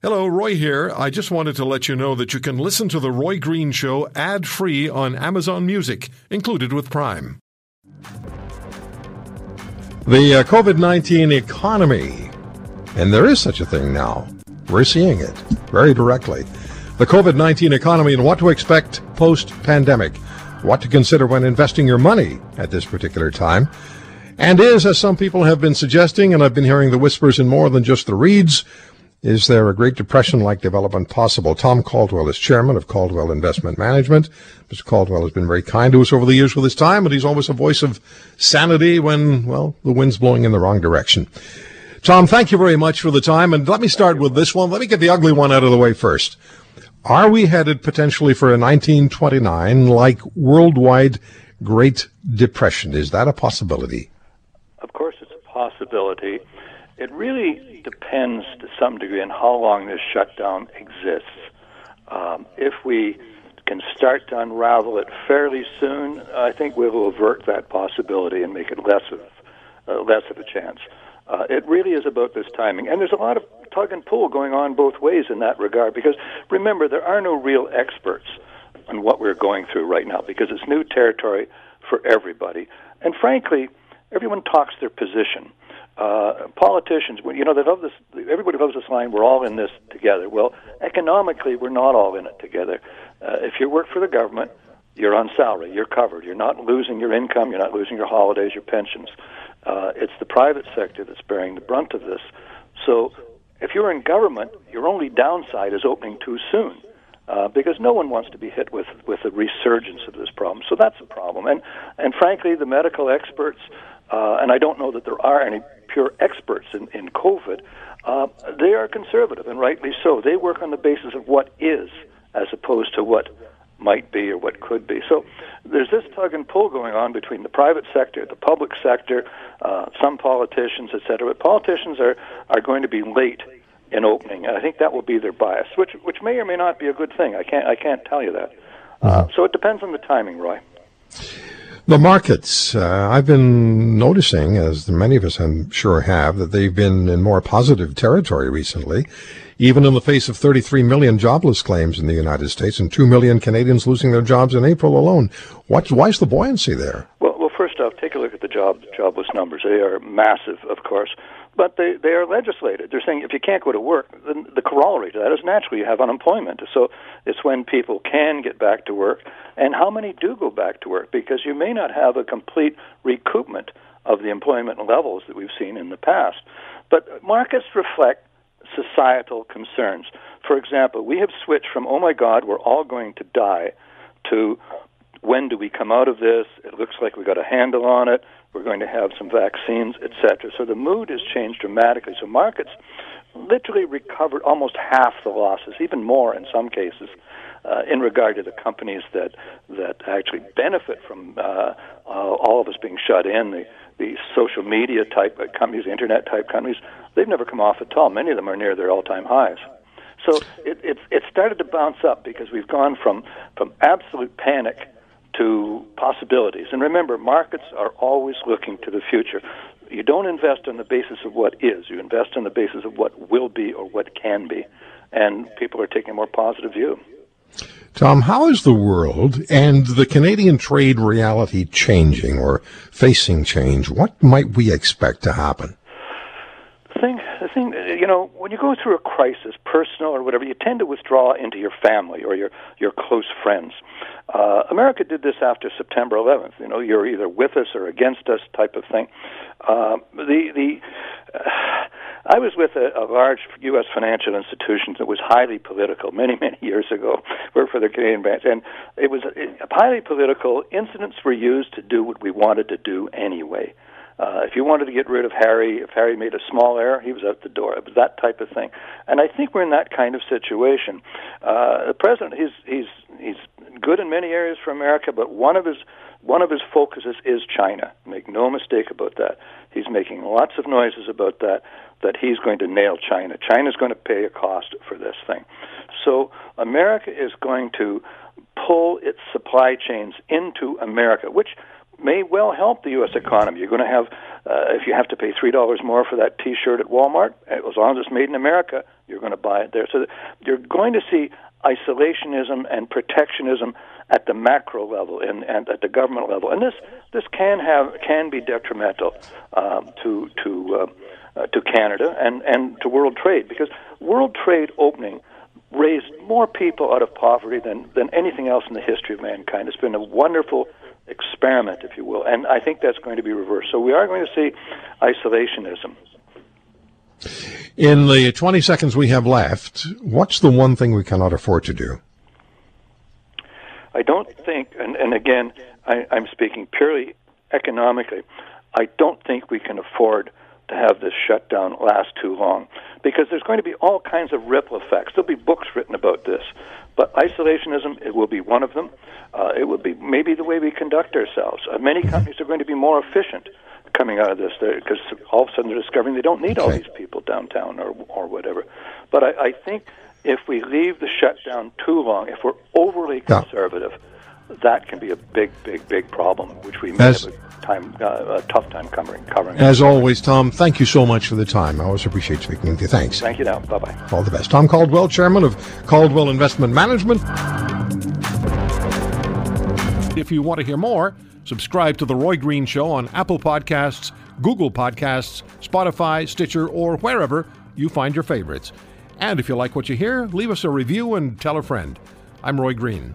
Hello, Roy here. I just wanted to let you know that you can listen to The Roy Green Show ad free on Amazon Music, included with Prime. The uh, COVID 19 economy, and there is such a thing now. We're seeing it very directly. The COVID 19 economy and what to expect post pandemic, what to consider when investing your money at this particular time. And is, as some people have been suggesting, and I've been hearing the whispers in more than just the reads, is there a Great Depression like development possible? Tom Caldwell is chairman of Caldwell Investment Management. Mr. Caldwell has been very kind to us over the years with his time, but he's always a voice of sanity when, well, the wind's blowing in the wrong direction. Tom, thank you very much for the time. And let me start with this one. Let me get the ugly one out of the way first. Are we headed potentially for a 1929 like worldwide Great Depression? Is that a possibility? Of course, it's a possibility. It really depends to some degree on how long this shutdown exists. Um, if we can start to unravel it fairly soon, I think we will avert that possibility and make it less of uh, less of a chance. Uh, it really is about this timing, and there's a lot of tug and pull going on both ways in that regard. Because remember, there are no real experts on what we're going through right now because it's new territory for everybody, and frankly, everyone talks their position uh, politicians, you know, they love this. Everybody loves this line. We're all in this together. Well, economically, we're not all in it together. Uh, if you work for the government, you're on salary. You're covered. You're not losing your income. You're not losing your holidays, your pensions. Uh, it's the private sector that's bearing the brunt of this. So, if you're in government, your only downside is opening too soon. Uh, because no one wants to be hit with with a resurgence of this problem. So that's a problem. And and frankly, the medical experts, uh, and I don't know that there are any pure experts in, in COVID, uh, they are conservative, and rightly so. They work on the basis of what is as opposed to what might be or what could be. So there's this tug and pull going on between the private sector, the public sector, uh, some politicians, et cetera. But politicians are, are going to be late in opening, and I think that will be their bias, which which may or may not be a good thing. I can't I can't tell you that. Uh, so it depends on the timing, Roy. The markets, uh, I've been noticing, as many of us I'm sure have, that they've been in more positive territory recently, even in the face of 33 million jobless claims in the United States and 2 million Canadians losing their jobs in April alone. What, why is the buoyancy there? Well, well, first off, take a look at the job jobless numbers. They are massive, of course but they, they are legislated. They're saying if you can't go to work, then the corollary to that is naturally you have unemployment. So it's when people can get back to work, and how many do go back to work? Because you may not have a complete recoupment of the employment levels that we've seen in the past. But markets reflect societal concerns. For example, we have switched from, oh my God, we're all going to die, to when do we come out of this? It looks like we got a handle on it. We're going to have some vaccines, etc. So the mood has changed dramatically. So markets literally recovered almost half the losses, even more in some cases, uh, in regard to the companies that that actually benefit from uh, uh, all of us being shut in. The the social media type companies, internet type companies, they've never come off at all. Many of them are near their all time highs. So it, it it started to bounce up because we've gone from from absolute panic to possibilities. And remember, markets are always looking to the future. You don't invest on the basis of what is, you invest on the basis of what will be or what can be. And people are taking a more positive view. Tom, how is the world and the Canadian trade reality changing or facing change? What might we expect to happen? The thing, the thing, you know, when you go through a crisis, personal or whatever, you tend to withdraw into your family or your your close friends. Uh, America did this after September 11th. You know, you're either with us or against us, type of thing. Uh, the the uh, I was with a, a large U.S. financial institution that was highly political many many years ago. Worked for the Canadian branch, and it was it, highly political. Incidents were used to do what we wanted to do anyway. Uh, if you wanted to get rid of Harry, if Harry made a small error, he was out the door. It was that type of thing, and I think we're in that kind of situation. Uh, the president, he's he's he's good in many areas for America, but one of his one of his focuses is China. Make no mistake about that. He's making lots of noises about that. That he's going to nail China. China's going to pay a cost for this thing. So America is going to pull its supply chains into America, which may well help the U.S. economy. You're going to have, uh, if you have to pay three dollars more for that T-shirt at Walmart, as long as it's made in America, you're going to buy it there. So you're going to see isolationism and protectionism at the macro level and, and at the government level, and this this can have can be detrimental um, to to uh, uh, to Canada and and to world trade because world trade opening raised more people out of poverty than than anything else in the history of mankind. It's been a wonderful experiment, if you will, and I think that's going to be reversed. So we are going to see isolationism. In the 20 seconds we have left, what's the one thing we cannot afford to do? I don't think, and, and again, I, I'm speaking purely economically, I don't think we can afford to have this shutdown last too long because there's going to be all kinds of ripple effects. There'll be books written about this. But isolationism, it will be one of them. Uh, it will be maybe the way we conduct ourselves. Uh, many companies are going to be more efficient coming out of this because all of a sudden they're discovering they don't need all these people downtown or or whatever. But I, I think if we leave the shutdown too long, if we're overly conservative, yeah. That can be a big, big, big problem, which we may As, have a, time, uh, a tough time covering. covering. As always, Tom, thank you so much for the time. I always appreciate speaking with you. Thanks. Thank you now. Bye bye. All the best. Tom Caldwell, Chairman of Caldwell Investment Management. If you want to hear more, subscribe to The Roy Green Show on Apple Podcasts, Google Podcasts, Spotify, Stitcher, or wherever you find your favorites. And if you like what you hear, leave us a review and tell a friend. I'm Roy Green.